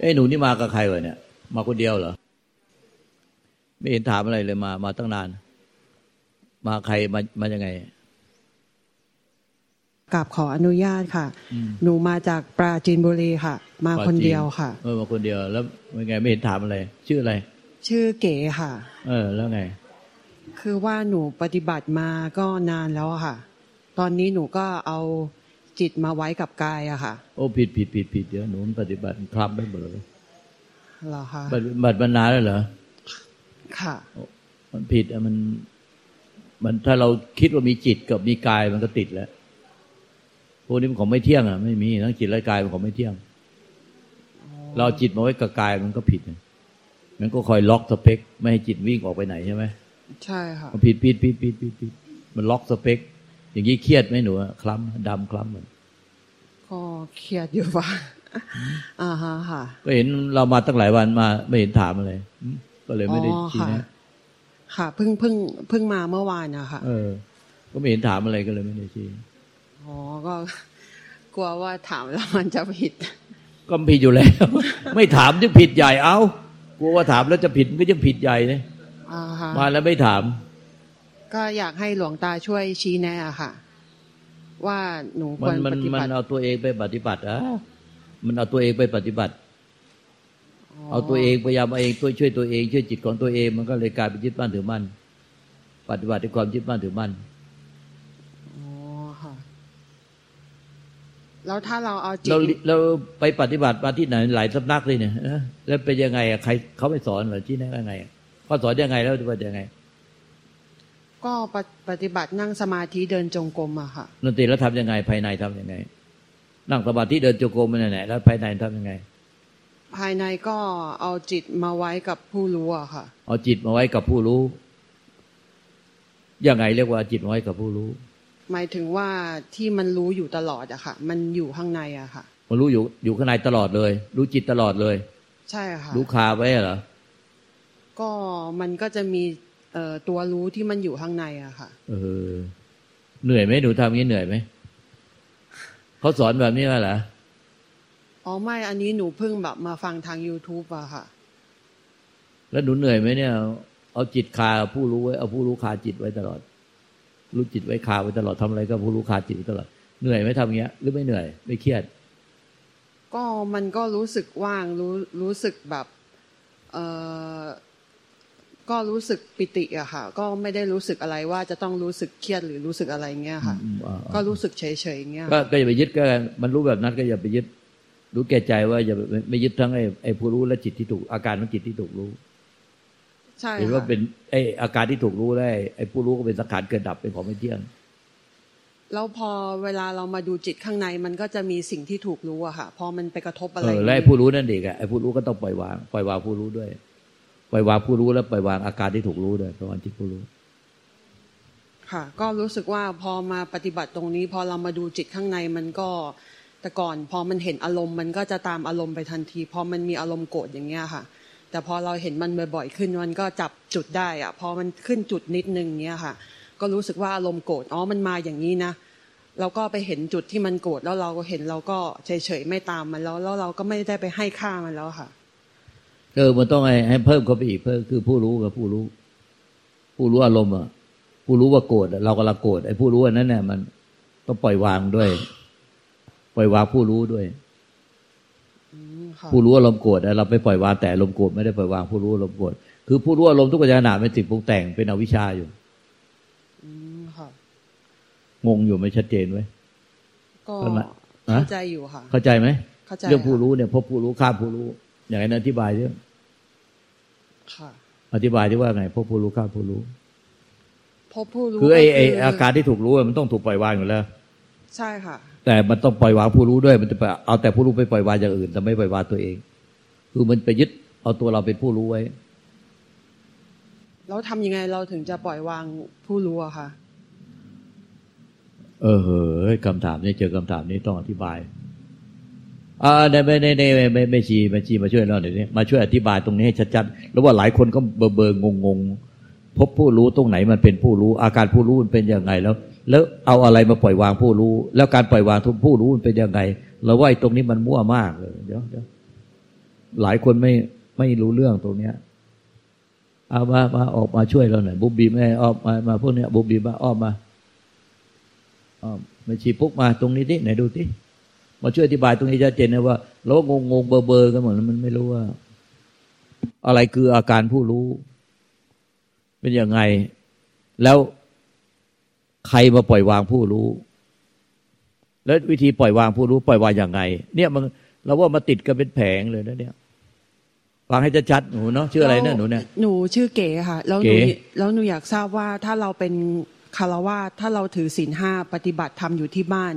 เอ้หนูนี่มากับใครวะเนี่ย มาคนเดียวเหรอ ไม่เห็นถามอะไรเลยมา มาตั้งนาน มาใครมามายังไง กับขออนุญาตค่ะ หนูมาจากปราจีนบุรีค่ะ มาคนเดียวค่ะ เออมาคนเดียวแล้วเป็นไงไม่เห็นถามอะไร ชื่ออะไร ชื่อเก๋ค่ะ เออ แล้วไง คือว่าหนูปฏิบัติมาก็นานแล้วค่ะ ตอนนี้หนูก็เอาจิตมาไว้กับกายอะค่ะ โอ้ผิดผิดผิดผิดเดี๋ยวหนูปฏิบัติคลำไม่หมดเลยเหรอคะปฏิบัติมานานแล้วเหรอค่ะ มันผิดอะมัน มันถ้าเราคิดว่ามีจิตกับมีกายมันก็ติดแล้วพ วกนี้มันของไม่เที่ยงอะไม่มีทั้งจิตและกายมันของไม่เที่ยง เราจิตมาไว้กับกายมันก็ผิดมันก็คอยล็อกสเปค ไม่ให้จิตวิ่งออกไปไหนใช่ไหมใช่ค่ะผิดผิดผิดผิดผิดผิดมันล็อกสเปค อย่างนี้เครียดไหมหนูคล้ำดำคล้ำเหมือนก็เครียดอยู่ว่าอ่าฮะค่ะ ก็เห็นเรามาตั้งหลายวันมา ไม่เห็นถามอะไรก็เลยไม่ได้ชี้นะค่ะเพิ่งเพิ่งเพิ่งมาเมื่อวานนะคะเออ ก็ไม่เห็นถามอะไรก็เลยไม่ได้ชี้ อ๋อก็กลัวว่าถามแล้วมันจะผิด ก็ผิดอยู่แล้ว ไม่ถามจะผิดใหญ่เอากลัวว่าถามแล้วจะผิดก็จะผิดใหญ่เลยมาแล้วไม่ถาม ก็อยากให้หลวงตาช่วยชี้แนะค่ะ ว่าหนูควรปฏิบัติมันเอาตัวเองไปปฏิบัติอะมันเอาตัวเองไปปฏิบัติ เอาตัวเองพยายามเอาเองตัวช่วยตัวเองช่วยจิตของตัวเอง มันก็เลยกลายเป็นยึดมั่นถือมั่นปฏิบัติด้วยความยึดมั่นถือมั่นอ๋อค่ะ แล้วถ้าเราเอาจิตเราเราไปปฏิบัติมาที่ไหนหลายสำนักเลยเนี่ยแล้วเป็นยังไงอะใครเขาไม่สอนหรือที่ไหนยังไงเขาสอนยังไงแล้วปฏิบัติยังไง ก็ปฏิบัตินั่งสมาธิเดินจงกรมอะค่ะนนตรีแล้วทำยังไงภายในทํำยังไง นั่งสมาธิเดินจงกรมมันไหนแล้วภายในทำยังไง ภายในก็เอาจิตมาไว้กับผู้รู้อะค่ะ เอาจิตมาไว้กับผู้รู้ยังไงเรียกว่าจิตมาไว้กับผู้รู้ หมายถึงว่าที่มันรู้อยู่ตลอดอะค่ะ มันอยู่ข้างในอะค่ะ มันรู้อยู่อยู่ข้างในตลอดเลย รู้จิตตลอดเลย ใช่ค่ะ รู้คาไว้เหรอ ก็มันก็จะมีเอ่อตัวรู้ที่มันอยู่ข้างในอะค่ะ เออ เหนื่อยไหมหนูทำงี้เหนื่อยไหมเขาสอนแบบนี้ว่าเหรออ๋อไม่อันนี้หนูเพิ่งแบบมาฟังทาง youtube อะค่ะ แล้วหนูเหนื่อยไหมเนี่ย เอาจิตคาผู้รู้ไว้เอาผู้รู้คาจิตไว้ตลอด รู้จิตไว้คาไว้ตลอดทำอะไรก็ผู้รู้คาจิตไว้ตลอดเหนื่อยไหมทำเงี้ย หรือไม่เหนื่อย ไม่เครียด ก็มันก็รู้สึกว่างรู้รู้สึกแบบเออก็รู้สึกปิติอะค่ะ ก็ไม่ได้รู้สึกอะไรว่าจะต้องรู้สึกเครียดหรือรู้สึกอะไรเงี้ยค่ะ ก็รู้สึกเฉยๆเงี้ยก็อย่าไปยึดก็มันรู้แบบนั้นก็อย่าไปยึด รู้แก่ใจว่าอย่าไม่ยึดทั้งไอ้ไอ้ผู้รู้และจิตที่ถูกอาการของจิตที่ถูกรู้ใช่ เห็นว่าเป็นไอ้อาการที่ถูกรู้ได้ไอ้ผู้รู้ก็เป็นสังขารเกิดดับเป็นของไม่เที่ยงแล้วพอเวลาเรามาดูจิตข้างในมันก็จะมีสิ่งที่ถูกรู้อะค่ะพอมันไปกระทบอะไรเออแล้วไอ้ผู้รู้นั่นเองอะไอ้ผู้รู้ก็ต้องปล่อยวางปล่อยวางผู้รู้ด้วย ปล่อยวางผู้รู้แล้วปล่อยวางอาการที่ถูกรู้ด้วยปล่อยวางจิตผู้รู้ ค่ะ ก็รู้สึกว่าพอมาปฏิบัติตรงนี้ พอเรามาดูจิตข้างในมันก็แต่ก่อน พอมันเห็นอารมณ์มันก็จะตามอารมณ์ไปทันที พอมันมีอารมณ์โกรธอย่างเงี้ยค่ะ แต่พอเราเห็นมันบ่อยๆขึ้นมันก็จับจุดได้อะพอมันขึ้นจุดนิดนึงเงี้ยค่ะ ก็รู้สึกว่าอารมณ์โกรธอ๋อมันมาอย่างนี้นะเราก็ไปเห็นจุดที่มันโกรธแล้วเราก็เห็นเราก็เฉยๆไม่ตามมันแล้วแล้วเราก็ไม่ได้ไปให้ค่ามันแล้วค่ะเออมันต้องให้ให้เพิ่มเข้าไปอีกเพิ่มคือผู้รู้กับผู้รู้ ผู้รู้อารมณ์อะผู้รู้ว่าโกรธเรากำลังโกรธไอ้ผู้รู้อันนั้นเนี่ยมันต้องปล่อยวางด้วย ปล่อยวางผู้รู้ด้วย ผู้รู้อารมณ์โกรธเราไปปล่อยวางแต่อารมณ์โกรธไม่ได้ปล่อยวางผู้รู้อารมณ์โกรธคือผู้รู้อารมณ์ทุกขณะเป็นสิ่งปรุงแต่งเป็นอวิชชาอยู่งงอยู่ไม่ชัดเจนไว้ก็เข้าใจอยู่ค่ะ เข้าใจไหมเรื่องผู้รู้เนี่ยพบผู้รู้ข้ามผู้รู้ อย่างนั้นอธิบายเรื่องอธิบายที่ว่าไงพบผู้รู้ข้าผู้รู้พบผู้รู้คือไอ้ไอ้อาการที่ถูกรู้มันต้องถูกปล่อยวางอยู่แล้ว ใช่ค่ะ แต่มันต้องปล่อยวางผู้รู้ด้วย มันจะไปเอาแต่ผู้รู้ไปปล่อยวางอย่างอื่นแต่ไม่ปล่อยวางตัวเอง คือมันไปยึดเอาตัวเราเป็นผู้รู้ไว้แล้วทำยังไงเราถึงจะปล่อยวางผู้รู้อะคะเออเฮ้ยคำถามนี้เจอคำถามนี้ต้องอธิบายอ่าในไม่ในในไม่ไม่ชีไม่ชีมาช่วยเราเดี๋ยวนี้มาช่วยอธิบายตรงนี้ให้ชัดๆแล้วว่าหลายคนก็เบอเบองงงพบผู้รู้ตรงไหนมันเป็นผู้รู้ อาการผู้รู้มันเป็นยังไงแล้ว แล้วเอาอะไรมาปล่อยวางผู้รู้ แล้วการปล่อยวางทุกผู้รู้มันเป็นยังไงเราว่าตรงนี้มันมั่วมากเลยเดี๋ยวเดี๋ยวหลายคนไม่ไม่รู้เรื่องตรงเนี้ยเอามามาออกมาช่วยเราหน่อยบุบบีแม่ออกมามาพวกเนี้ยบุบบีมาอ้อมมาอ้อมมาชีพุกมาตรงนี้ทีไหนดูทีมาช่วยอธิบายตรงนี้ชัดเจนนะว่าเรางงงเบอร์เบอร์กันหมดมันไม่รู้ว่า อะไรคืออาการผู้รู้ เป็นยังไงแล้ว ใครมาปล่อยวางผู้รู้ แล้ววิธีปล่อยวางผู้รู้ ปล่อยวางอย่างไง เนี่ยมันเราว่ามาติดกันเป็นแผงเลยนะเนี่ยฟังให้ชัดๆหนูเนาะชื่ออะไรเนี่ยหนูเนี่ยหนูชื่อเก๋ค่ะ แล้วหเก๋นูแล้วหนูอยากทราบว่าถ้าเราเป็นคารวาสถ้าเราถือศีลห้าปฏิบัติธรรมอยู่ที่บ้าน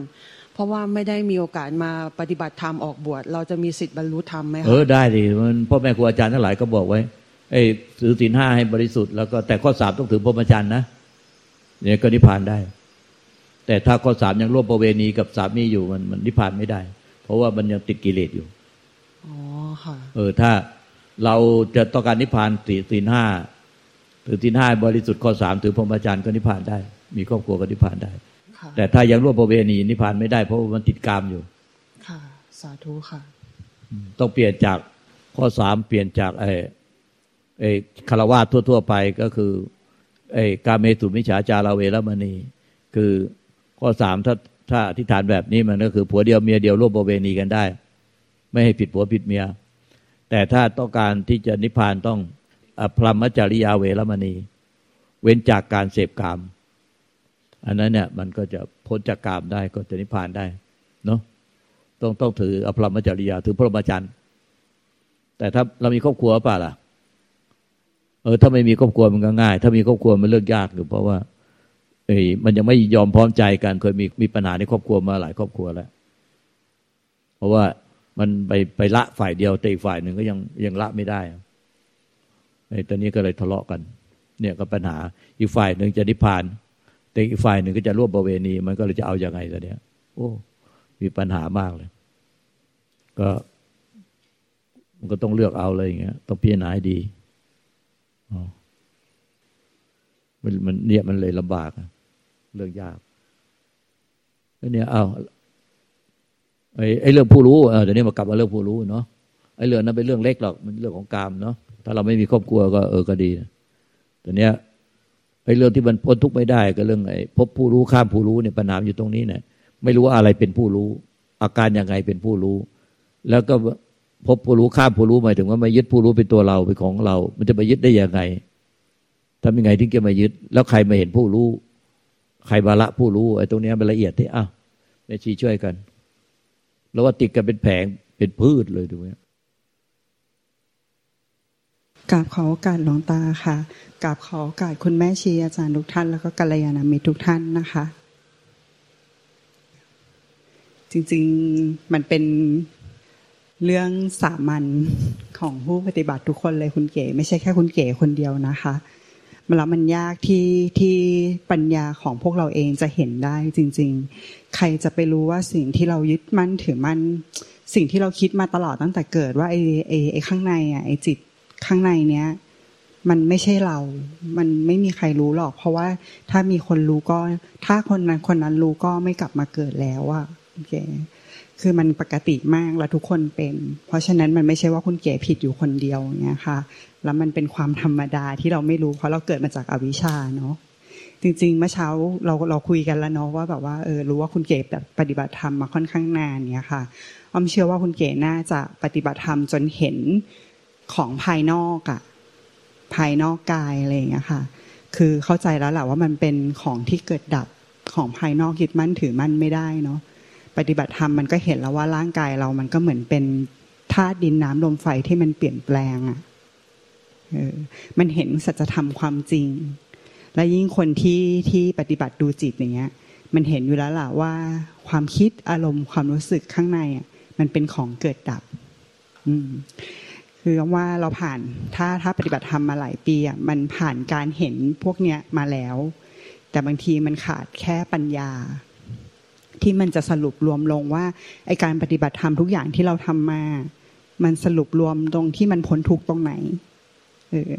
เพราะว่าไม่ได้มีโอกาสมาปฏิบัติธรรมออกบวชเราจะมีสิทธิ์บรรลุธรรมไหมเอคะอได้ดิมันพ่อแม่ครูอาจารย์ทั้งหลายก็บอกไว้ไอ้ถือศีลห้าให้บริสุทธิ์แล้วก็แต่ข้อสามต้องถือพรหมจรรย์นะ เนี่ยก็นิพพานได้ แต่ถ้าข้อสามยังร่วมประเวณีกับสามีอยู่มันมันนิพพานไม่ได้ เพราะว่ามันยังติดกิเลสอยู่อ๋อค่ะ เออ ถ้าเราจะต้องการนิพพานสีศีลห้าถือศีลห้าบริสุทธิ์ข้อสามถือพรหมจรรย์ก็นิพพานได้ มีครอบครัวก็นิพพานได้ค่ะแต่ถ้ายังร่วมประเวณีนิพพานไม่ได้เพราะว่ามันติดกามอยู่ ค่ะ สาธุค่ะ ต้องเปลี่ยนจากข้อสามเปลี่ยนจากไอ้ไอ้คารวะทั่ว ๆ ไปก็คือ ไอ้กาเมสุมิจฉาจาราเวรมณี คือข้อสามถ้าถ้าอธิษฐานแบบนี้มันก็คือผัวเดียวเมียเดียวร่วมประเวณีกันได้ ไม่ให้ผิดผัวผิดเมีย แต่ถ้าต้องการที่จะนิพพานต้องอพรหมจริยาเวรมณี เว้นจากการเสพกาม อันนั้นเนี่ยมันก็จะพ้นจากกามได้ก็จะนิพพานได้เนาะต้องต้องถืออภรรมจริยาถือพรหมจรรย์แต่ถ้าเรามีครอบครัวป่าล่ะ เออถ้าไม่มีครอบครัวมันก็ง่าย ถ้ามีครอบครัวมันเลิกยากอยู่เพราะว่า เอ้มันยังไม่ยอมพร้อมใจกันเคยมีมีปัญหาในครอบครัวมาหลายครอบครัวแล้ว เพราะว่ามันไปไปละฝ่ายเดียวแต่อีกฝ่ายหนึ่งก็ยังยังละไม่ได้ไอ้ตอนนี้ก็เลยทะเลาะกัน เนี่ยก็ปัญหาอีกฝ่ายหนึ่งจะนิพพาน แต่อีกฝ่ายหนึ่งก็จะร่วมประเวณี มันก็เลยจะเอาอยัางไงตอนเนี้ย โอ้ มีปัญหามากเลย ก็ มันก็ต้องเลือกเอาเลยอย่างเงี้ย ต้องพิจารณาให้ดี มันมันเนี่ยมันเลยลำบากเรื่องยากแล้วเนี่ยเอาไอ้ไอ้เรื่องผู้รู้เดี๋ยวนี้มากลับมาเรื่องผู้รู้เนาะไอ้เรื่องนั้นเป็นเรื่องเล็กหรอกมันเรื่องของกามเนาะถ้าเราไม่มีครอบครัวก็เออก็ดีนะแต่เนี้ยไอ้เรื่องที่มันพ้นทุกข์ไม่ได้ก็เรื่องไอ้พบผู้รู้ข้ามผู้รู้เนี่ยปัญหาอยู่ตรงนี้เนี่ยไม่รู้ว่าอะไรเป็นผู้รู้ อาการยังไงเป็นผู้รู้ แล้วก็ พบผู้รู้ข้ามผู้รู้หมายถึงว่าไม่ยึดผู้รู้เป็นตัวเราเป็นของเรา มันจะไปยึดได้ยังไงทำยังไงถึงจะมายึด แล้วใครมาเห็นผู้รู้ ใครบาละผู้รู้ไอ้ตรงนี้เป็นละเอียดที่อ้าวแม่ชีช่วยกัน แล้วว่าติดกันเป็นแผงเป็นพืชเลยดูไหมกราบขอโอกาสหลวงตาค่ะกราบขอโอกาสคุณแม่ชีอาจารย์ทุกท่าน แล้วก็กัลยาณมิตรทุกท่านนะคะ จริง ๆมันเป็น เรื่องสามัญของผู้ปฏิบัติทุกคนเลยคุณเก๋ไม่ใช่แค่คุณเก๋คนเดียวนะคะมันแล้วมันยากที่ที่ปัญญาของพวกเราเองจะเห็นได้จริง ๆ ใครจะไปรู้ว่าสิ่งที่เรายึดมั่นถือมั่นสิ่งที่เราคิดมาตลอดตั้งแต่เกิดว่าไอ้ไอ้ไอ้ข้างในอะไอ้จิตข้างในเนี้ยมันไม่ใช่เรา มันไม่มีใครรู้หรอก เพราะว่าถ้ามีคนรู้ก็ ถ้าคนนั้นคนนั้นรู้ก็ไม่กลับมาเกิดแล้วอะโอเค คือมันปกติมากแล้วทุกคนเป็น เพราะฉะนั้นมันไม่ใช่ว่าคุณเก๋ผิดอยู่คนเดียวเงี้ยค่ะ แล้วมันเป็นความธรรมดาที่เราไม่รู้ เพราะเราเกิดมาจากอวิชชาเนาะจริงๆเมื่อเช้าเราเราคุยกันแล้วเนาะว่าแบบว่าเออรู้ว่าคุณเก๋แบบปฏิบัติธรรมมาค่อนข้างนานเนี่ยค่ะอ้อมเชื่อว่าคุณเก๋น่าจะปฏิบัติธรรมจนเห็นของภายนอกอะภายนอกกายอะไรอย่างเงี้ยค่ะ คือเข้าใจแล้วแหละว่ามันเป็นของที่เกิดดับของภายนอกยึดมั่นถือมั่นไม่ได้เนาะ ปฏิบัติธรรมมันก็เห็นแล้วว่าร่างกายเรามันก็เหมือนเป็นธาตุดินน้ำลมไฟที่มันเปลี่ยนแปลงอะเออมันเห็นสัจธรรมความจริง และยิ่งคนที่ที่ปฏิบัติดูจิตอย่างเงี้ย มันเห็นอยู่แล้วล่ะว่า ความคิดอารมณ์ความรู้สึกข้างในอะมันเป็นของเกิดดับ อืมคือว่าเราผ่านถ้าถ้าปฏิบัติธรรมมาหลายปีอะมันผ่านการเห็นพวกเนี้ยมาแล้ว แต่บางทีมันขาดแค่ปัญญา ที่มันจะสรุปรวมลงว่าไอการปฏิบัติธรรมทุกอย่างที่เราทำมา มันสรุปรวมตรงที่มันพ้นทุกตรงไหนเออ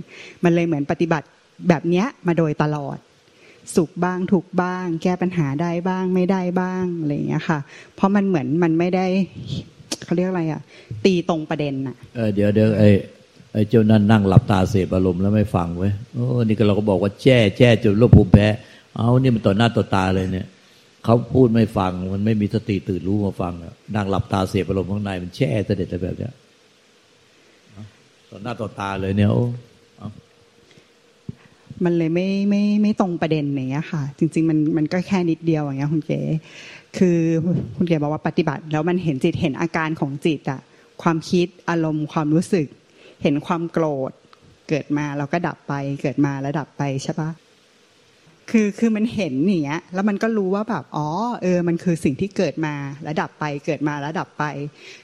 มันเลยเหมือนปฏิบัติแบบเนี้ยมาโดยตลอด สุขบ้างทุกบ้าง แก้ปัญหาได้บ้างไม่ได้บ้างอะไรอย่างเงี้ยค่ะ เพราะมันเหมือนมันไม่ได้เขาเรียกอะไรอะ ตีตรงประเด็นอะเออเดี๋ยวเดี๋ยวไอ้ไอ้เจ้านั่นนั่งหลับตาเสพอารมณ์แล้วไม่ฟังเว้ยโอ้นี่ก็เราก็บอกว่าแจ้แจ้จนโรคภูมิแพ้ เอานี่มันต่อหน้าต่อตาเลยเนี่ย เขาพูดไม่ฟัง มันไม่มีสติตื่นรู้มาฟังนั่งหลับตาเสพอารมณ์ข้างในมันแช่เสด็จอะไรแบบเนี้ยต่อหน้าต่อตาเลยเนี่ยโอ้มันเลยไม่ไม่ไม่ตรงประเด็นอย่างเงี้ยค่ะ จริง ๆ มันมันก็แค่นิดเดียวอย่างเงี้ยคุณเก๋คือคุณเก๋บอกว่าปฏิบัติ แล้วมันเห็นจิตเห็นอาการของจิตอะความคิดอารมณ์ความรู้สึก เห็นความโกรธ เกิดมาแล้วก็ดับไป เกิดมาแล้วดับไปใช่ปะ คือคือมันเห็นอย่างเงี้ยแล้วมันก็รู้ว่าแบบอ๋อเออ มันคือสิ่งที่เกิดมาแลดับไปเกิดมาแลดับไป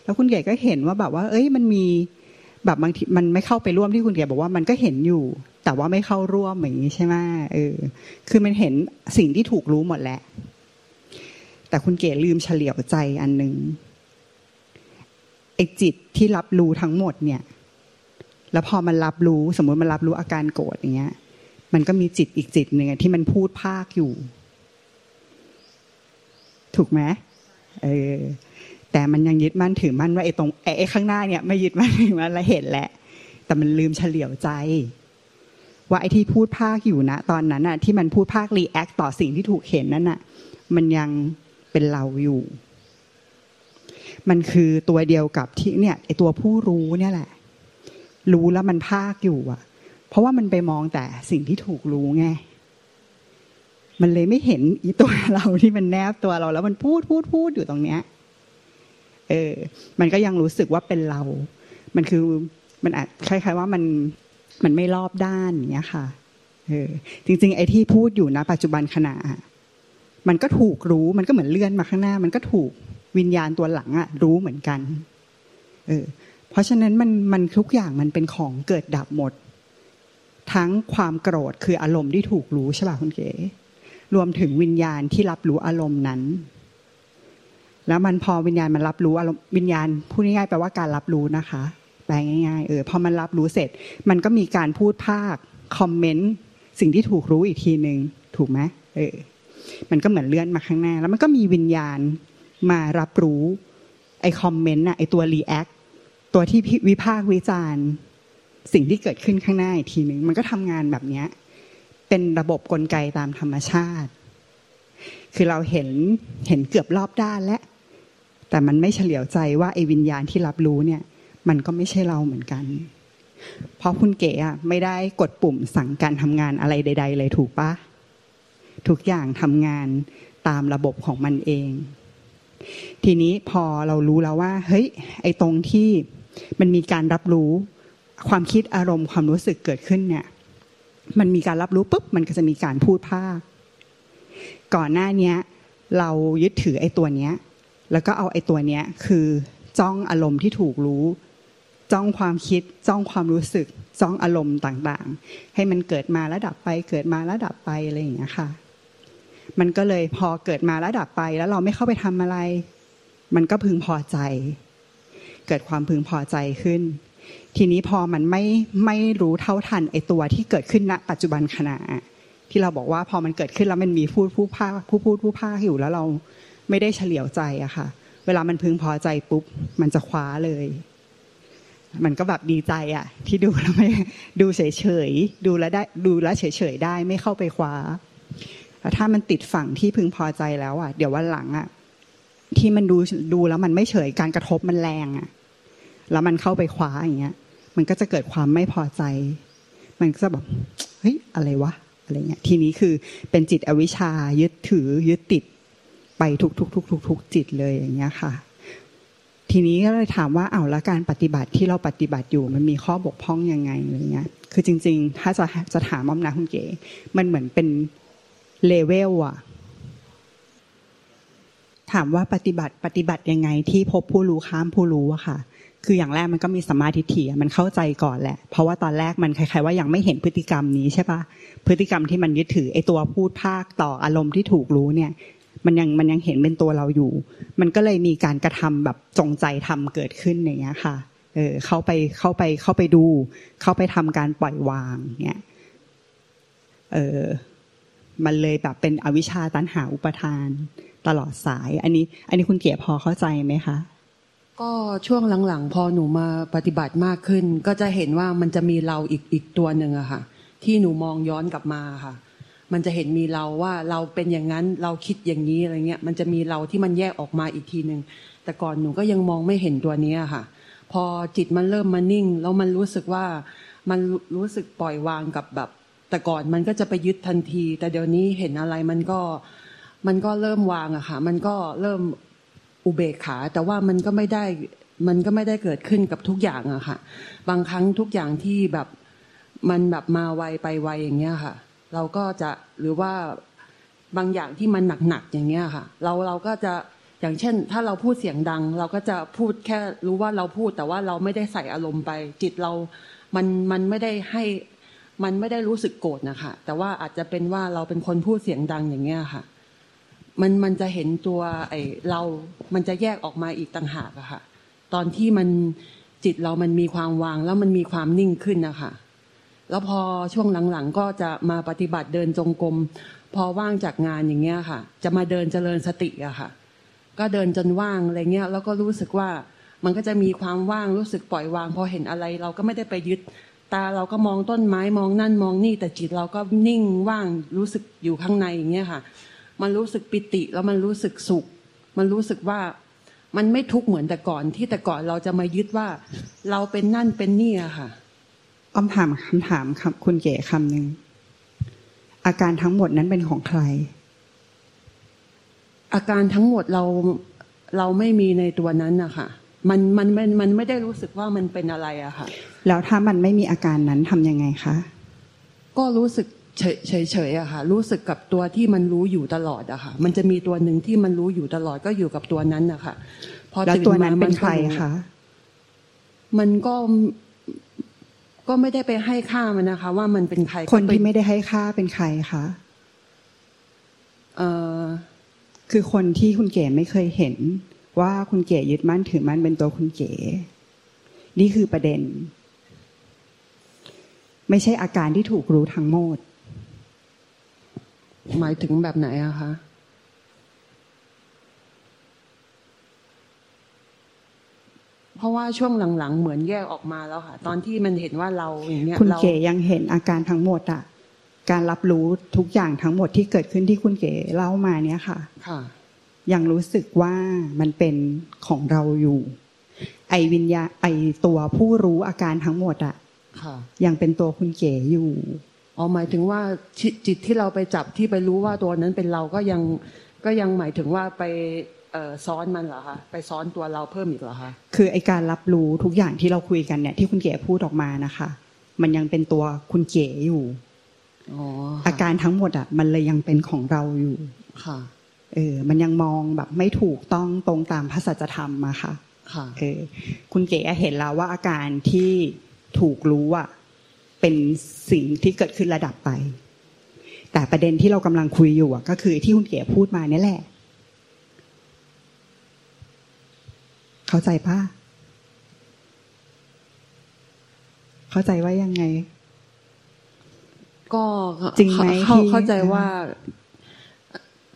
แล้วคุณเก๋ก็เห็นว่าแบบว่า เอ้ยมันมีแบบบางทีมันไม่เข้าไปร่วมที่คุณเก๋บอกว่ามันก็เห็นอยู่ แต่ว่าไม่เข้าร่วมอย่างนี้ใช่ไหมเออ คือมันเห็นสิ่งที่ถูกรู้หมดแหละแต่คุณเก๋ลืมเฉลียวใจอันหนึ่งไอ้จิตที่รับรู้ทั้งหมดเนี่ย แล้วพอมันรับรู้สมมติมันรับรู้อาการโกรธอย่างเงี้ย มันก็มีจิตอีกจิตหนึ่งที่มันพูดภาคอยู่ ถูกไหมเออแต่มันยังยึดมั่นถือมั่นว่าไอ้ตรงไอ้ข้างหน้าเนี่ยไม่ยึดมั่นถือมั่นและเห็นแหละ แต่มันลืมเฉลียวใจ ว่าไอ้ที่พูดภาคอยู่นะตอนนั้นน่ะที่มันพูดภาครีแอคต่อสิ่งที่ถูกเห็นนั่นน่ะมันยังเป็นเราอยู่ มันคือตัวเดียวกับที่เนี่ยไอ้ตัวผู้รู้เนี่ยแหละ รู้แล้วมันภาคอยู่อะ เพราะว่ามันไปมองแต่สิ่งที่ถูกรู้ไงมันเลยไม่เห็นอีตัวเราที่มันแนบตัวเรา แล้วมันพูดพูดพูดอยู่ตรงเนี้ย เออ มันก็ยังรู้สึกว่าเป็นเรา มันคือมันอาจคล้าย ๆ ว่ามันมันไม่รอบด้านอย่างเงี้ยค่ะ เออ จริง ๆ ไอ้ที่พูดอยู่นะ ปัจจุบันขณะมันก็ถูกรู้มันก็เหมือนเลื่อนมาข้างหน้า มันก็ถูกวิญญาณตัวหลังอะรู้เหมือนกัน เออ เพราะฉะนั้นมันมันทุกอย่างมันเป็นของเกิดดับหมด ทั้งความโกรธคืออารมณ์ที่ถูกรู้ใช่ป่ะคุณเก๋รวมถึงวิญญาณที่รับรู้อารมณ์นั้น แล้วมันพอวิญญาณมันรับรู้อารมณ์วิญญาณพูดง่ายๆแปลว่าการรับรู้นะคะ แปลง่ายๆเออพอมันรับรู้เสร็จ มันก็มีการพูดพากย์ comment สิ่งที่ถูกรู้อีกทีหนึ่งถูกไหมเออ มันก็เหมือนเลื่อนมาข้างหน้า แล้วมันก็มีวิญญาณมารับรู้ไอ comment น่ะไอตัว react ตัวที่วิพากษ์วิจารณ์ สิ่งที่เกิดขึ้นข้างหน้าอีกทีหนึ่งมันก็ทำงานแบบเนี้ยเป็นระบบกลไกตามธรรมชาติ คือเราเห็นเห็นเกือบรอบด้านแล้วแต่มันไม่เฉลียวใจว่าไอ้วิญญาณที่รับรู้เนี่ย มันก็ไม่ใช่เราเหมือนกัน เพราะคุณเก๋อะไม่ได้กดปุ่มสั่งการทำงานอะไรใด ๆ เลยถูกปะทุกอย่างทำงานตามระบบของมันเอง ทีนี้พอเรารู้แล้วว่า เฮ้ย ไอ้ตรงที่มันมีการรับรู้ ความคิดอารมณ์ความรู้สึกเกิดขึ้นเนี่ย มันมีการรับรู้ปุ๊บมันก็จะมีการพูดภาค ก่อนหน้าเนี้ยเรายึดถือไอ้ตัวเนี้ย แล้วก็เอาไอ้ตัวเนี้ยคือจ้องอารมณ์ที่ถูกรู้ จ้องความคิด จ้องความรู้สึก จ้องอารมณ์ต่างๆ ให้มันเกิดมาแล้วดับไป เกิดมาแล้วดับไปอะไรอย่างเงี้ยค่ะ มันก็เลยพอเกิดมาแล้วดับไป แล้วเราไม่เข้าไปทำอะไร มันก็พึงพอใจ เกิดความพึงพอใจขึ้น ทีนี้พอมันไม่ไม่รู้เท่าทันไอตัวที่เกิดขึ้นณ ปัจจุบันขณะที่เราบอกว่าพอมันเกิดขึ้นแล้วมันมีพูดผู้ภาคผู้พูดผู้ภาคอยู่แล้วเราไม่ได้เฉลียวใจอะค่ะ เวลามันพึงพอใจปุ๊บ มันจะคว้าเลย มันก็แบบดีใจอะที่ดูแล้วไม่ดูเฉยเฉยดูแลได้ดูแลเฉยเฉยได้ไม่เข้าไปคว้าแต่ถ้ามันติดฝั่งที่พึงพอใจแล้วอะเดี๋ยววันหลังอะที่มันดูดูแล้วมันไม่เฉยการกระทบมันแรงอะ แล้วมันเข้าไปคว้าอย่างเงี้ย มันก็จะเกิดความไม่พอใจ มันก็จะแบบเฮ้ยอะไรวะอะไรเงี้ยทีนี้คือเป็นจิตอวิชายึดถือยึดติดไปทุกทุกทุกทุกทุกจิตเลยอย่างเงี้ยค่ะ ทีนี้ก็เลยถามว่าเอาแล้วการปฏิบัติที่เราปฏิบัติอยู่มันมีข้อบกพร่องยังไงอะไรเงี้ย คือจริง ๆ ถ้าจะจะถามอ้อมนะคุณเก๋มันเหมือนเป็นเลเวลอะถามว่าปฏิบัติปฏิบัติยังไงที่พบผู้รู้ข้ามผู้รู้อะค่ะ คืออย่างแรกมันก็มีสมาธิถี่มันเข้าใจก่อนแหละ เพราะว่าตอนแรกมันคล้ายๆว่ายังไม่เห็นพฤติกรรมนี้ใช่ปะพฤติกรรมที่มันยึดถือไอตัวพูดภาคต่ออารมณ์ที่ถูกรู้เนี่ย มันยังมันยังเห็นเป็นตัวเราอยู่ มันก็เลยมีการกระทำแบบจงใจทำเกิดขึ้นอย่างเงี้ยค่ะ เออเข้าไปเข้าไปเข้าไปดู เข้าไปทำการปล่อยวางเนี่ย เออมันเลยแบบเป็นอวิชชาตันหาอุปทานตลอดสาย อันนี้ อันนี้คุณเกียรพอเข้าใจไหมคะ ก็ช่วงหลังๆ พอหนูมาปฏิบัติมากขึ้น ก็จะเห็นว่ามันจะมีเราอีกอีกตัวหนึ่งอะค่ะ ที่หนูมองย้อนกลับมาค่ะ มันจะเห็นมีเราว่าเราเป็นอย่างนั้นเราคิดอย่างนี้อะไรเงี้ย มันจะมีเราที่มันแยกออกมาอีกทีหนึ่งแต่ก่อนหนูก็ยังมองไม่เห็นตัวนี้ค่ะ พอจิตมันเริ่มมานิ่ง แล้วมันรู้สึกว่ามันรู้สึกปล่อยวางกับแบบ แต่ก่อนมันก็จะไปยึดทันที แต่เดี๋ยวนี้เห็นอะไรมันก็มันก็เริ่มวางอะค่ะ มันก็เริ่ม อุเบกขา แต่ว่ามันก็ไม่ได้มันก็ไม่ได้เกิดขึ้นกับทุกอย่างอะค่ะ บางครั้งทุกอย่างที่แบบมันแบบมาไวไปไวอย่างเงี้ยค่ะ เราก็จะหรือว่าบางอย่างที่มันหนักๆอย่างเงี้ยค่ะ เราเราก็จะอย่างเช่น ถ้าเราพูดเสียงดัง เราก็จะพูดแค่รู้ว่าเราพูด แต่ว่าเราไม่ได้ใส่อารมณ์ไป จิตเรา มันมันไม่ได้ให้ มันไม่ได้รู้สึกโกรธนะคะแต่ว่าอาจจะเป็นว่าเราเป็นคนพูดเสียงดังอย่างเงี้ยค่ะ มันมันจะเห็นตัวไอเรา มันจะแยกออกมาอีกต่างหากอะค่ะ ตอนที่มันจิตเรามันมีความวางแล้วมันมีความนิ่งขึ้นนะคะแล้วพอช่วงหลังๆก็จะมาปฏิบัติเดินจงกรมพอว่างจากงานอย่างเงี้ยค่ะ จะมาเดินเจริญสติอะค่ะ ก็เดินจนว่างอะไรเงี้ยแล้วก็รู้สึกว่ามันก็จะมีความว่างรู้สึกปล่อยวาง พอเห็นอะไรเราก็ไม่ได้ไปยึด ตาเราก็มองต้นไม้มองนั่นมองนี่ แต่จิตเราก็นิ่งว่างรู้สึกอยู่ข้างในอย่างเงี้ยค่ะ มันรู้สึกปิติแล้วมันรู้สึกสุข มันรู้สึกว่ามันไม่ทุกข์เหมือนแต่ก่อนที่แต่ก่อนเราจะมายึดว่า เราเป็นนั่นเป็นนี่อะค่ะอ้อมถามคำถามครับคุณเก๋คำหนึ่งอาการทั้งหมดนั้นเป็นของใคร อาการทั้งหมดเราเราไม่มีในตัวนั้นนะคะมันมันมันมันไม่ได้รู้สึกว่ามันเป็นอะไรอะค่ะ แล้วถ้ามันไม่มีอาการนั้นทำยังไงคะก็รู้สึก เฉยเฉยเฉยอะค่ะรู้สึกกับตัวที่มันรู้อยู่ตลอดอะค่ะมันจะมีตัวหนึ่งที่มันรู้อยู่ตลอดก็อยู่กับตัวนั้นนะคะพอแล้วตื่นตัวมานั้นเป็นใครก็คะมันก็ก็ไม่ได้ไปให้ค่ามันนะคะ ว่ามันเป็นใครคนที่ก็ปไม่ได้ให้ค่าเป็นใครคะเอ่อคือคนที่คุณเก๋ไม่เคยเห็น ว่าคุณเก๋ยึดมั่นถือมั่นเป็นตัวคุณเก๋นี่คือประเด็น ไม่ใช่อาการที่ถูกรู้ทั้งหมด หมายถึงแบบไหนอะคะเพราะว่าช่วงหลังๆ เหมือนแยกออกมาแล้วค่ะ ตอนที่มันเห็นว่าเราอย่างเงี้ยคุณเราเก๋ยังเห็นอาการทั้งหมดอะการรับรู้ทุกอย่างทั้งหมดที่เกิดขึ้นที่คุณเก๋เล่ามาเนี่ยค่ะ ค่ะ ยังรู้สึกว่ามันเป็นของเราอยู่ ไอวิญญาไอตัวผู้รู้อาการทั้งหมดอะค่ะ ยังเป็นตัวคุณเก๋อยู่ อ๋อหมายถึงว่าจิจิตที่เราไปจับที่ไปรู้ว่าตัวนั้นเป็นเราก็ยังก็ยังหมายถึงว่าไปเอ่อซ้อนมันเหรอคะไปซ้อนตัวเราเพิ่มอีกเหรอคะคือไอการรับรู้ทุกอย่างที่เราคุยกันเนี่ยที่คุณเก๋พูดออกมานะคะ มันยังเป็นตัวคุณเก๋อยู่อ๋ออาการทั้งหมดอะ มันเลยยังเป็นของเราอยู่ค่ะ เออ มันยังมองแบบไม่ถูกต้องตรงตามพระสัจธรรมมาค่ะ ค่ะ เออ คุณเก๋เห็นแล้วว่าอาการที่ถูกรู้อะ เป็นสิ่งที่เกิดขึ้นระดับไป แต่ประเด็นที่เรากำลังคุยอยู่อะก็คือที่คุณเก๋พูดมาเนี่ยแหละ เข้าใจปะเข้าใจว่ายังไง ก็จริงไหมเข้าที่เข้าใจว่า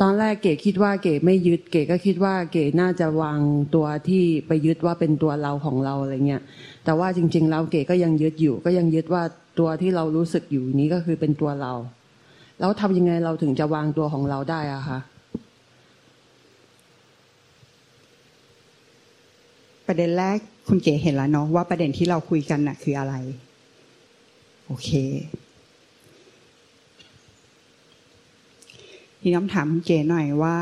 ตอนแรกเก๋คิดว่าเก๋ไม่ยึด เก๋ก็คิดว่าเก๋น่าจะวางตัวที่ไปยึดว่าเป็นตัวเราของเราอะไรเงี้ยแต่ว่าจริง ๆ แล้วเก๋ก็ยังยึดอยู่ ก็ยังยึดว่า ตัวที่เรารู้สึกอยู่นี้ก็คือเป็นตัวเรา แล้วทำยังไงเราถึงจะวางตัวของเราได้อะคะประเด็นแรกคุณเก๋เห็นแล้วเนาะว่าประเด็นที่เราคุยกันน่ะ คืออะไร โอเคทีน้ำถามคุณเก๋หน่อยว่า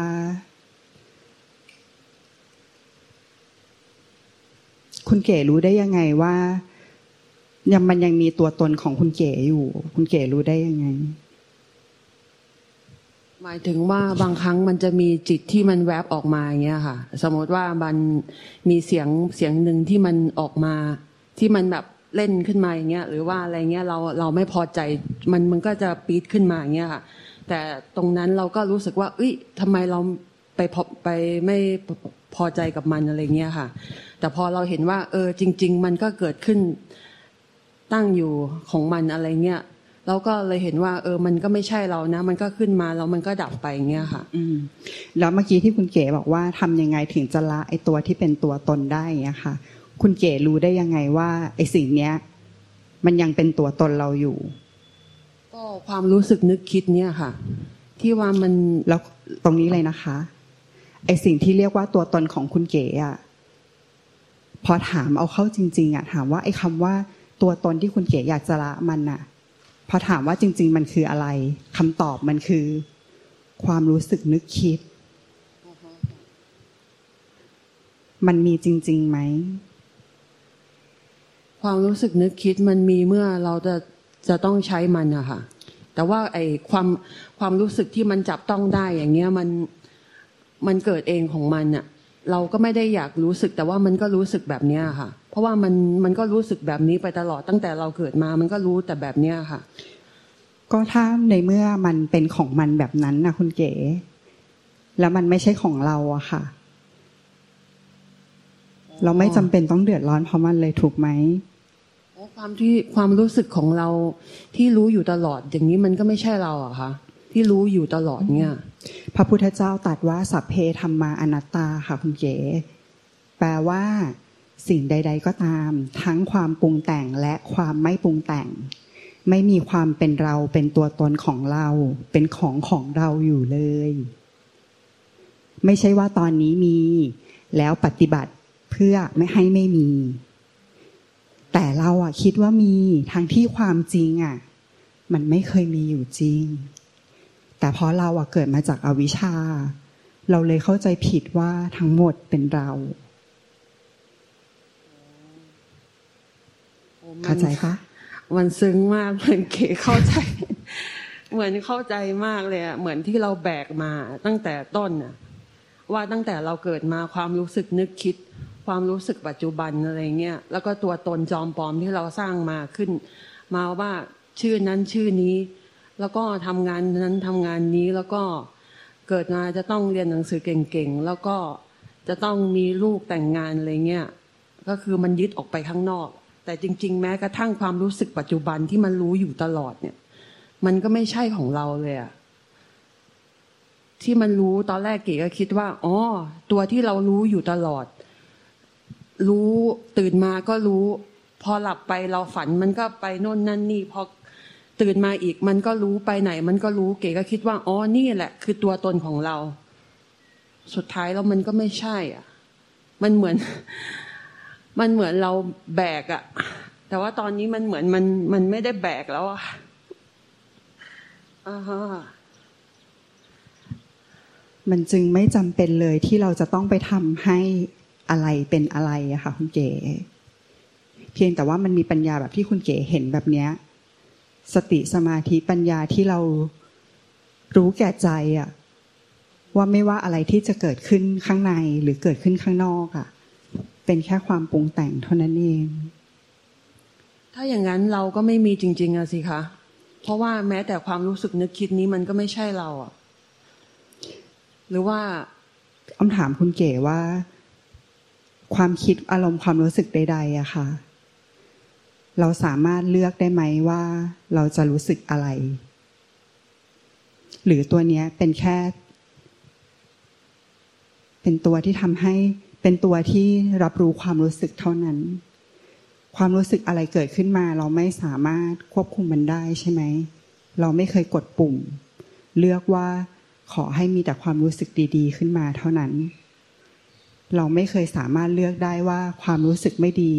คุณเก๋รู้ได้ยังไงว่า ยังมันยังมีตัวตนของคุณเก๋อยู่ คุณเก๋รู้ได้ยังไง หมายถึงว่าบางครั้งมันจะมีจิตที่มันแวบออกมาอย่างเงี้ยค่ะ สมมติว่ามันมีเสียงเสียงหนึ่งที่มันออกมา ที่มันแบบเล่นขึ้นมาอย่างเงี้ย หรือว่าอะไรเงี้ยเราเราไม่พอใจมันมันก็จะปี๊ดขึ้นมาอย่างเงี้ยค่ะ แต่ตรงนั้นเราก็รู้สึกว่า เอ้ยทำไมเราไปพอไปไม่พอใจกับมันอะไรเงี้ยค่ะ แต่พอเราเห็นว่า เออจริง ๆ มันก็เกิดขึ้น ตั้งอยู่ของมันอะไรเงี้ยเราก็เลยเห็นว่า เออ มันก็ไม่ใช่เรานะ มันก็ขึ้นมาแล้วมันก็ดับไปเงี้ยค่ะ อืมแล้วเมื่อกี้ที่คุณเก๋บอกว่าทำยังไงถึงจะละไอตัวที่เป็นตัวตนได้เงี้ยค่ะ คุณเก๋รู้ได้ยังไงว่าไอสิ่งเนี้ย มันยังเป็นตัวตนเราอยู่ ก็ความรู้สึกนึกคิดเนี่ยค่ะ ที่ว่ามันแล้วตรงนี้เลยนะคะ ไอสิ่งที่เรียกว่าตัวตนของคุณเก๋อะพอถามเอาเข้าจริง ๆอะถามว่าไอคำว่า ตัวตนที่คุณเก๋อยากจะละมันอะพอถามว่าจริง ๆ มันคืออะไรคำตอบมันคือ ความรู้สึกนึกคิด มันมีจริงๆไหมความรู้สึกนึกคิดมันมีเมื่อเราจะจะต้องใช้มันอะค่ะ แต่ว่าไอ้ความความรู้สึกที่มันจับต้องได้อย่างเงี้ยมันมันเกิดเองของมันอะเราก็ไม่ได้อยากรู้สึก แต่ว่ามันก็รู้สึกแบบเนี้ยค่ะ เพราะว่ามันมันก็รู้สึกแบบนี้ไปตลอดตั้งแต่เราเกิดมา มันก็รู้แต่แบบเนี้ยค่ะ ก็ถ้าในเมื่อมันเป็นของมันแบบนั้นนะคุณเก๋ แล้วมันไม่ใช่ของเราอะค่ะ เราไม่จำเป็นต้องเดือดร้อนเพราะมันเลยถูกไหมความที่ความรู้สึกของเราที่รู้อยู่ตลอดอย่างนี้มันก็ไม่ใช่เราอะคะที่รู้อยู่ตลอดเนี่ย พระพุทธเจ้าตรัสว่าสัพเพธรรมาอนัตตาค่ะคุณเก๋แปลว่า สิ่งใด ๆ ก็ตาม ทั้งความปรุงแต่งและความไม่ปรุงแต่ง ไม่มีความเป็นเราเป็นตัวตนของเรา เป็นของของเราอยู่เลย ไม่ใช่ว่าตอนนี้มี แล้วปฏิบัติเพื่อไม่ให้ไม่มี แต่เราอะคิดว่ามีทั้งที่ความจริงอะมันไม่เคยมีอยู่จริง แต่เพราะเราอะเกิดมาจากอาวิชชา เราเลยเข้าใจผิดว่าทั้งหมดเป็นเรา เข้าใจปะมันซึ้งมากเหมือนเก๋เข้าใจ เหมือนเข้าใจมากเลยอะเหมือนที่เราแบกมาตั้งแต่ต้นอะว่าตั้งแต่เราเกิดมาความรู้สึกนึกคิด ความรู้สึกปัจจุบันอะไรเงี้ยแล้วก็ตัวตนจอมปลอมที่เราสร้างมาขึ้น มาว่าชื่อนั้นชื่อนี้ แล้วก็ทำงานนั้นทำงานนี้แล้วก็เกิดมาจะต้องเรียนหนังสือเก่งๆแล้วก็จะต้องมีลูกแต่งงานอะไรเงี้ยก็คือมันยึดออกไปข้างนอก แต่จริง ๆ แม้กระทั่งความรู้สึกปัจจุบันที่มันรู้อยู่ตลอดเนี่ย มันก็ไม่ใช่ของเราเลยอะที่มันรู้ตอนแรกเก๋ก็คิดว่าอ๋อตัวที่เรารู้อยู่ตลอด รู้ตื่นมาก็รู้ พอหลับไปเราฝันมันก็ไปโน่นนั่นนี่พอตื่นมาอีกมันก็รู้ไปไหน มันก็รู้เก๋ก็คิดว่าอ๋อนี่แหละ คือตัวตนของเรา สุดท้ายแล้วมันก็ไม่ใช่ อะ มันเหมือน มันเหมือนเราแบกอะแต่ว่าตอนนี้มันเหมือนมันมันไม่ได้แบกแล้วอะอ่าฮะมันจึงไม่จำเป็นเลยที่เราจะต้องไปทำให้อะไรเป็นอะไรอะค่ะคุณเก๋เพียงแต่ว่ามันมีปัญญาแบบที่คุณเก๋เห็นแบบเนี้ย สติสมาธิปัญญาที่เรารู้แก่ใจอะว่าไม่ว่าอะไรที่จะเกิดขึ้นข้างในหรือเกิดขึ้นข้างนอกอะ เป็นแค่ความปรุงแต่งเท่านั้นเอง ถ้าอย่างนั้นเราก็ไม่มีจริง ๆอะสิคะเพราะว่าแม้แต่ความรู้สึกนึกคิดนี้มันก็ไม่ใช่เราอะหรือว่าอ้อมถามคุณเก๋ว่า ความคิดอารมณ์ความรู้สึกใดๆอะค่ะ เราสามารถเลือกได้ไหมว่า เราจะรู้สึกอะไร หรือตัวเนี้ยเป็นแค่ เป็นตัวที่ทำให้ เป็นตัวที่รับรู้ความรู้สึกเท่านั้น ความรู้สึกอะไรเกิดขึ้นมา เราไม่สามารถควบคุมมันได้ใช่ไหม เราไม่เคยกดปุ่ม เลือกว่าขอให้มีแต่ความรู้สึกดีๆ ขึ้นมาเท่านั้น เราไม่เคยสามารถเลือกได้ว่าความรู้สึกไม่ดี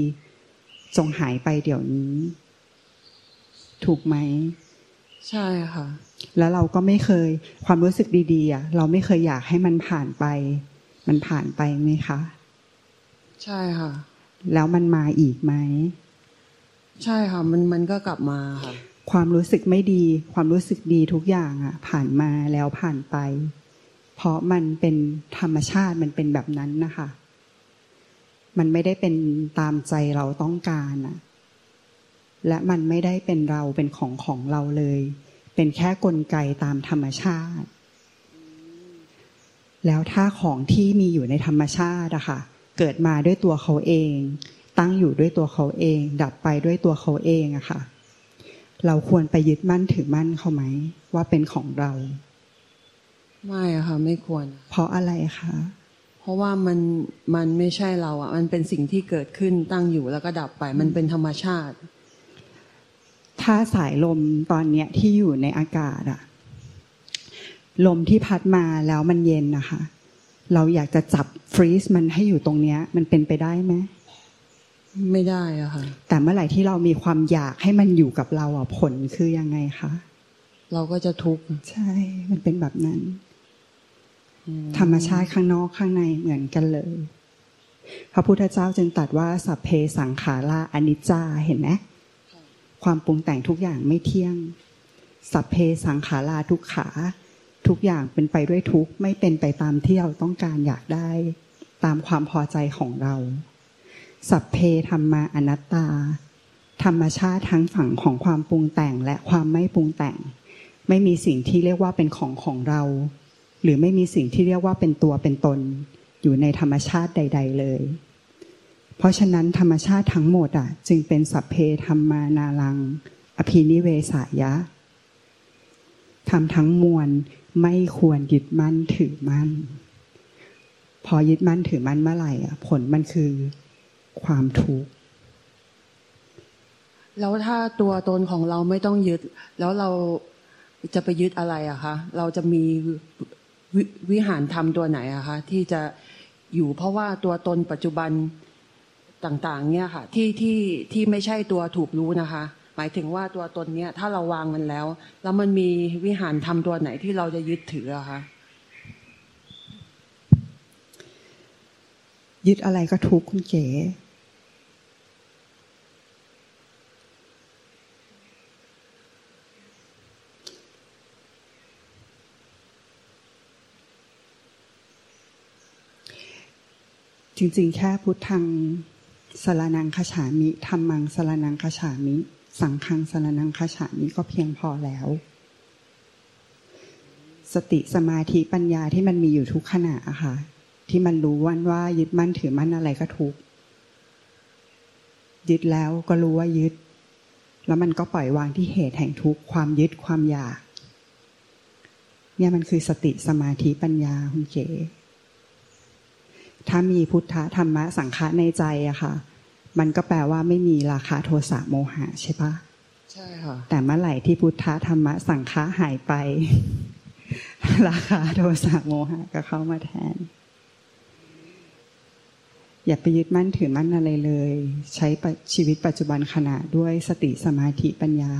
จงหายไปเดี๋ยวนี้ ถูกไหม ใช่ค่ะ แล้วเราก็ไม่เคยความรู้สึกดีๆอะเราไม่เคยอยากให้มันผ่านไป มันผ่านไปไหมคะ ใช่ค่ะ แล้วมันมาอีกไหม ใช่ค่ะ มันมันก็กลับมาค่ะ ความรู้สึกไม่ดี ความรู้สึกดีทุกอย่างอะผ่านมาแล้วผ่านไป เพราะมันเป็นธรรมชาติมันเป็นแบบนั้นนะคะ มันไม่ได้เป็นตามใจเราต้องการอะและมันไม่ได้เป็นเราเป็นของของเราเลย เป็นแค่กลไกตามธรรมชาติ แล้วถ้าของที่มีอยู่ในธรรมชาติอะค่ะ เกิดมาด้วยตัวเขาเอง ตั้งอยู่ด้วยตัวเขาเอง ดับไปด้วยตัวเขาเองอะค่ะ เราควรไปยึดมั่นถือมั่นเขาไหม ว่าเป็นของเรา ไม่อะค่ะ ไม่ควร เพราะอะไรคะเพราะว่ามันมันไม่ใช่เราอะมันเป็นสิ่งที่เกิดขึ้นตั้งอยู่แล้วก็ดับไป มันเป็นธรรมชาติ ถ้าสายลมตอนเนี้ยที่อยู่ในอากาศอะ ลมที่พัดมาแล้วมันเย็นนะคะ เราอยากจะจับฟรีซมันให้อยู่ตรงเนี้ย มันเป็นไปได้ไหมไม่ได้อะค่ะ แต่เมื่อไหร่ที่เรามีความอยากให้มันอยู่กับเราอะผลคือยังไงคะเราก็จะทุกข์ใช่ มันเป็นแบบนั้นอืมธรรมชาติข้างนอกข้างในเหมือนกันเลย พระพุทธเจ้าจึงตรัสว่าสัพเพสังขาราอนิจจาเห็นไหมความปรุงแต่งทุกอย่างไม่เที่ยง สัพเพสังขาราทุกขา ทุกอย่างเป็นไปด้วยทุกข์ไม่เป็นไปตามที่เราต้องการอยากได้ตามความพอใจของเรา สัพเพธรรมาอนัตตา ธรรมชาติทั้งฝั่งของความปรุงแต่งและความไม่ปรุงแต่ง ไม่มีสิ่งที่เรียกว่าเป็นของของเรา หรือไม่มีสิ่งที่เรียกว่าเป็นตัวเป็นตน อยู่ในธรรมชาติใด ๆ เลย เพราะฉะนั้นธรรมชาติทั้งหมดอะ จึงเป็นสัพเพธรรมานารัง อภินิเวสายะทำทั้งมวล ไม่ควรยึดมั่นถือมั่น พอยึดมั่นถือมั่นเมื่อไหร่อะ ผลมันคือความทุกข์แล้วถ้าตัวตนของเราไม่ต้องยึด แล้วเราจะไปยึดอะไรอะคะเราจะมีววิหารธรรมตัวไหนอะคะที่จะอยู่เพราะว่าตัวตนปัจจุบันต่าง ๆ เนี่ยค่ะ ที่ที่ที่ไม่ใช่ตัวถูกรู้นะคะ หมายถึงว่าตัวตนเนี่ยถ้าเราวางมันแล้ว แล้วมันมีวิหารธรรมตัวไหนที่เราจะยึดถืออะคะยึดอะไรก็ทุกคุณเก๋จริงๆ แค่พุทธังสรนังคฉามิธรรมังสรนังคฉามิ สังฆังสรนังคฉามิก็เพียงพอแล้ว สติสมาธิปัญญาที่มันมีอยู่ทุกขณะอะค่ะ ที่มันรู้วันว่ายึดมั่นถือมั่นอะไรก็ทุกยึดแล้วก็รู้ว่ายึด แล้วมันก็ปล่อยวางที่เหตุแห่งทุกข์ความยึดความอยาก เนี่ยมันคือสติสมาธิปัญญาคุณเก๋ถ้ามีพุทธธรรมะสังฆะในใจอะค่ะ มันก็แปลว่าไม่มีราคะโทสะโมหะใช่ปะใช่ค่ะแต่เมื่อไหร่ที่พุทธธรรมะสังฆะหายไป ราคาโทสะโมหะก็เข้ามาแทน อย่าไปยึดมั่นถือมั่นอะไรเลย ใช้ปะชีวิตปัจจุบันขณะด้วยสติสมาธิปัญญา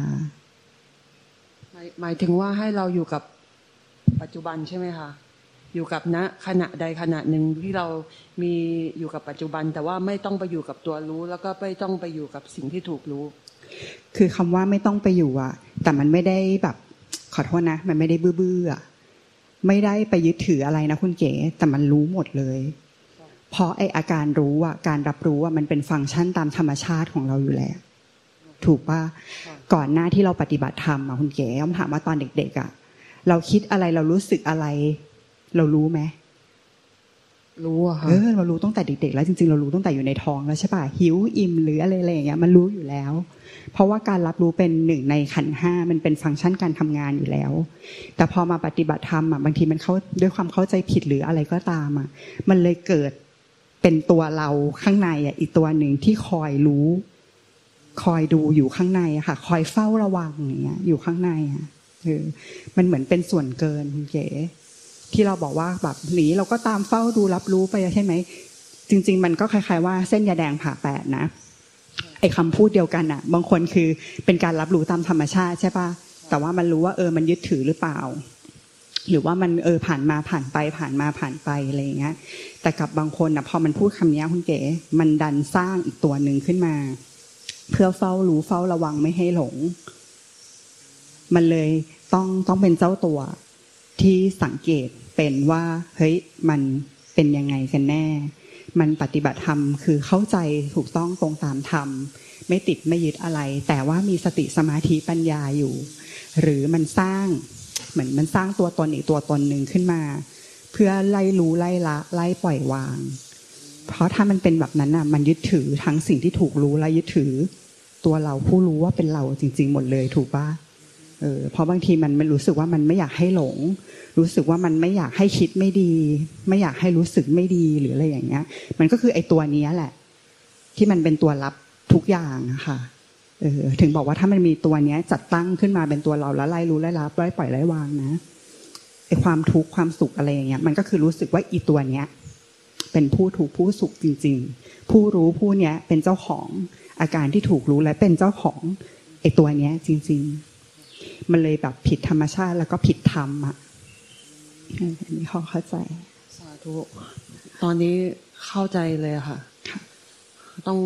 หมายหมายถึงว่าให้เราอยู่กับปัจจุบันใช่ไหมคะ อยู่กับณขณะใดขณะหนึ่งที่เรามีอยู่กับปัจจุบัน แต่ว่าไม่ต้องไปอยู่กับตัวรู้ แล้วก็ไม่ต้องไปอยู่กับสิ่งที่ถูกรู้ คือคำว่าไม่ต้องไปอยู่อะแต่มันไม่ได้แบบขอโทษนะ มันไม่ได้บื้อๆอะไม่ได้ไปยึดถืออะไรนะคุณเก๋แต่มันรู้หมดเลยเพราะไออาการรู้อะการรับรู้อะมันเป็นฟังก์ชันตามธรรมชาติของเราอยู่แล้วถูกป่ะก่อนหน้าที่เราปฏิบัติธรรมอะคุณเก๋คำถามว่าตอนเด็กๆอะเราคิดอะไรเรารู้สึกอะไร เรารู้ไหมรู้อะค่ะเออเรารู้ตั้งแต่เด็กๆแล้วจริงๆ เรารู้ตั้งแต่อยู่ในท้องแล้วใช่ป่ะหิวอิ่มหรืออะไรอะไรอย่างเงี้ยมันรู้อยู่แล้ว เพราะว่าการรับรู้เป็นหนึ่งในขันธ์ห้ามันเป็นฟังก์ชันการทำงานอยู่แล้ว แต่พอมาปฏิบัติธรรมอะบางทีมันเข้าด้วยความเข้าใจผิดหรืออะไรก็ตามอะมันเลยเกิดเป็นตัวเราข้างในอะอีกตัวหนึ่งที่คอยรู้ คอยดูอยู่ข้างในอะค่ะ คอยเฝ้าระวังอย่างเงี้ย อยู่ข้างในอะเออมันเหมือนเป็นส่วนเกินคุณเก๋ ที่เราบอกว่าแบบหนีเราก็ตามเฝ้าดูรับรู้ไปใช่ไหม จริง ๆ มันก็คล้ายๆว่าเส้นยาแดงผ่าแปดนะไอ้คำพูดเดียวกันอะบางคนคือเป็นการรับรู้ตามธรรมชาติใช่ปะแต่ว่ามันรู้ว่าเออมันยึดถือหรือเปล่า หรือว่ามันเออผ่านมาผ่านไปผ่านมาผ่านไปอะไรอย่างเงี้ยแต่กับบางคนอะพอมันพูดคำนี้คุณเก๋มันดันสร้างอีกตัวหนึ่งขึ้นมา เพื่อเฝ้ารู้เฝ้าระวังไม่ให้หลง มันเลยต้องต้องเป็นเจ้าตัวที่สังเกต เป็นว่าเฮ้ยมันเป็นยังไงกันแน่ มันปฏิบัติธรรมคือเข้าใจถูกต้องตรงตามธรรม ไม่ติดไม่ยึดอะไร แต่ว่ามีสติสมาธิปัญญาอยู่ หรือมันสร้างเหมือนมันสร้างตัวตนอีกตัวตนหนึ่งขึ้นมา เพื่อไล่รู้ไล่ละไล่ปล่อยวาง เพราะถ้ามันเป็นแบบนั้นอะ มันยึดถือทั้งสิ่งที่ถูกรู้และยึดถือ ตัวเราผู้รู้ว่าเป็นเราจริง ๆ หมดเลยถูกปะ เออเพราะบางทีมันไม่รู้สึกว่ามันไม่อยากให้หลง รู้สึกว่ามันไม่อยากให้คิดไม่ดี ไม่อยากให้รู้สึกไม่ดีหรืออะไรอย่างเงี้ย มันก็คือไอ้ตัวนี้แหละ ที่มันเป็นตัวรับทุกอย่างอะค่ะเออถึงบอกว่าถ้ามันมีตัวเนี้ย จัดตั้งขึ้นมาเป็นตัวเราแล้วไล่รู้ไล่รับไล่ปล่อยไล่วางนะไอ้ความทุกข์ความสุขอะไรอย่างเงี้ย มันก็คือรู้สึกว่าอีตัวเนี้ย เป็นผู้ถูกผู้สุขจริง ๆ ผู้รู้ผู้เนี้ยเป็นเจ้าของอาการที่ถูกรู้และเป็นเจ้าของไอ้ตัวเนี้ยจริง ๆ มันเลยแบบผิดธรรมชาติแล้วก็ผิดธรรมอะอันนี้เขาเข้าใจ สาธุ ตอนนี้เข้าใจเลยค่ะ ต้อง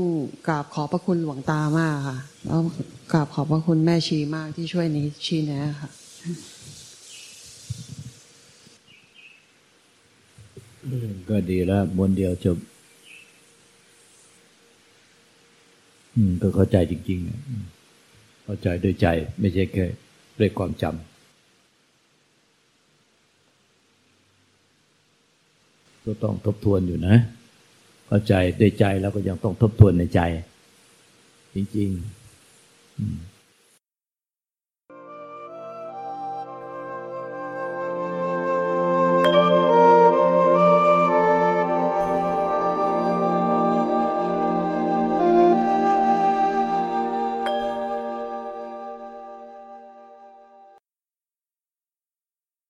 กราบขอบพระคุณหลวงตามากค่ะ แล้วกราบขอบพระคุณแม่ชีมากที่ช่วยนี้ชี้แนะค่ะก็ดีแล้วมวนเดียวจบ อืม ก็เข้าใจจริงๆอืมเข้าใจด้วยใจ ไม่ใช่แค่ ด้วยความจำก็ต้องทบทวนอยู่นะ เข้าใจด้วยใจแล้วก็ยังต้องทบทวนในใจ จริง ๆ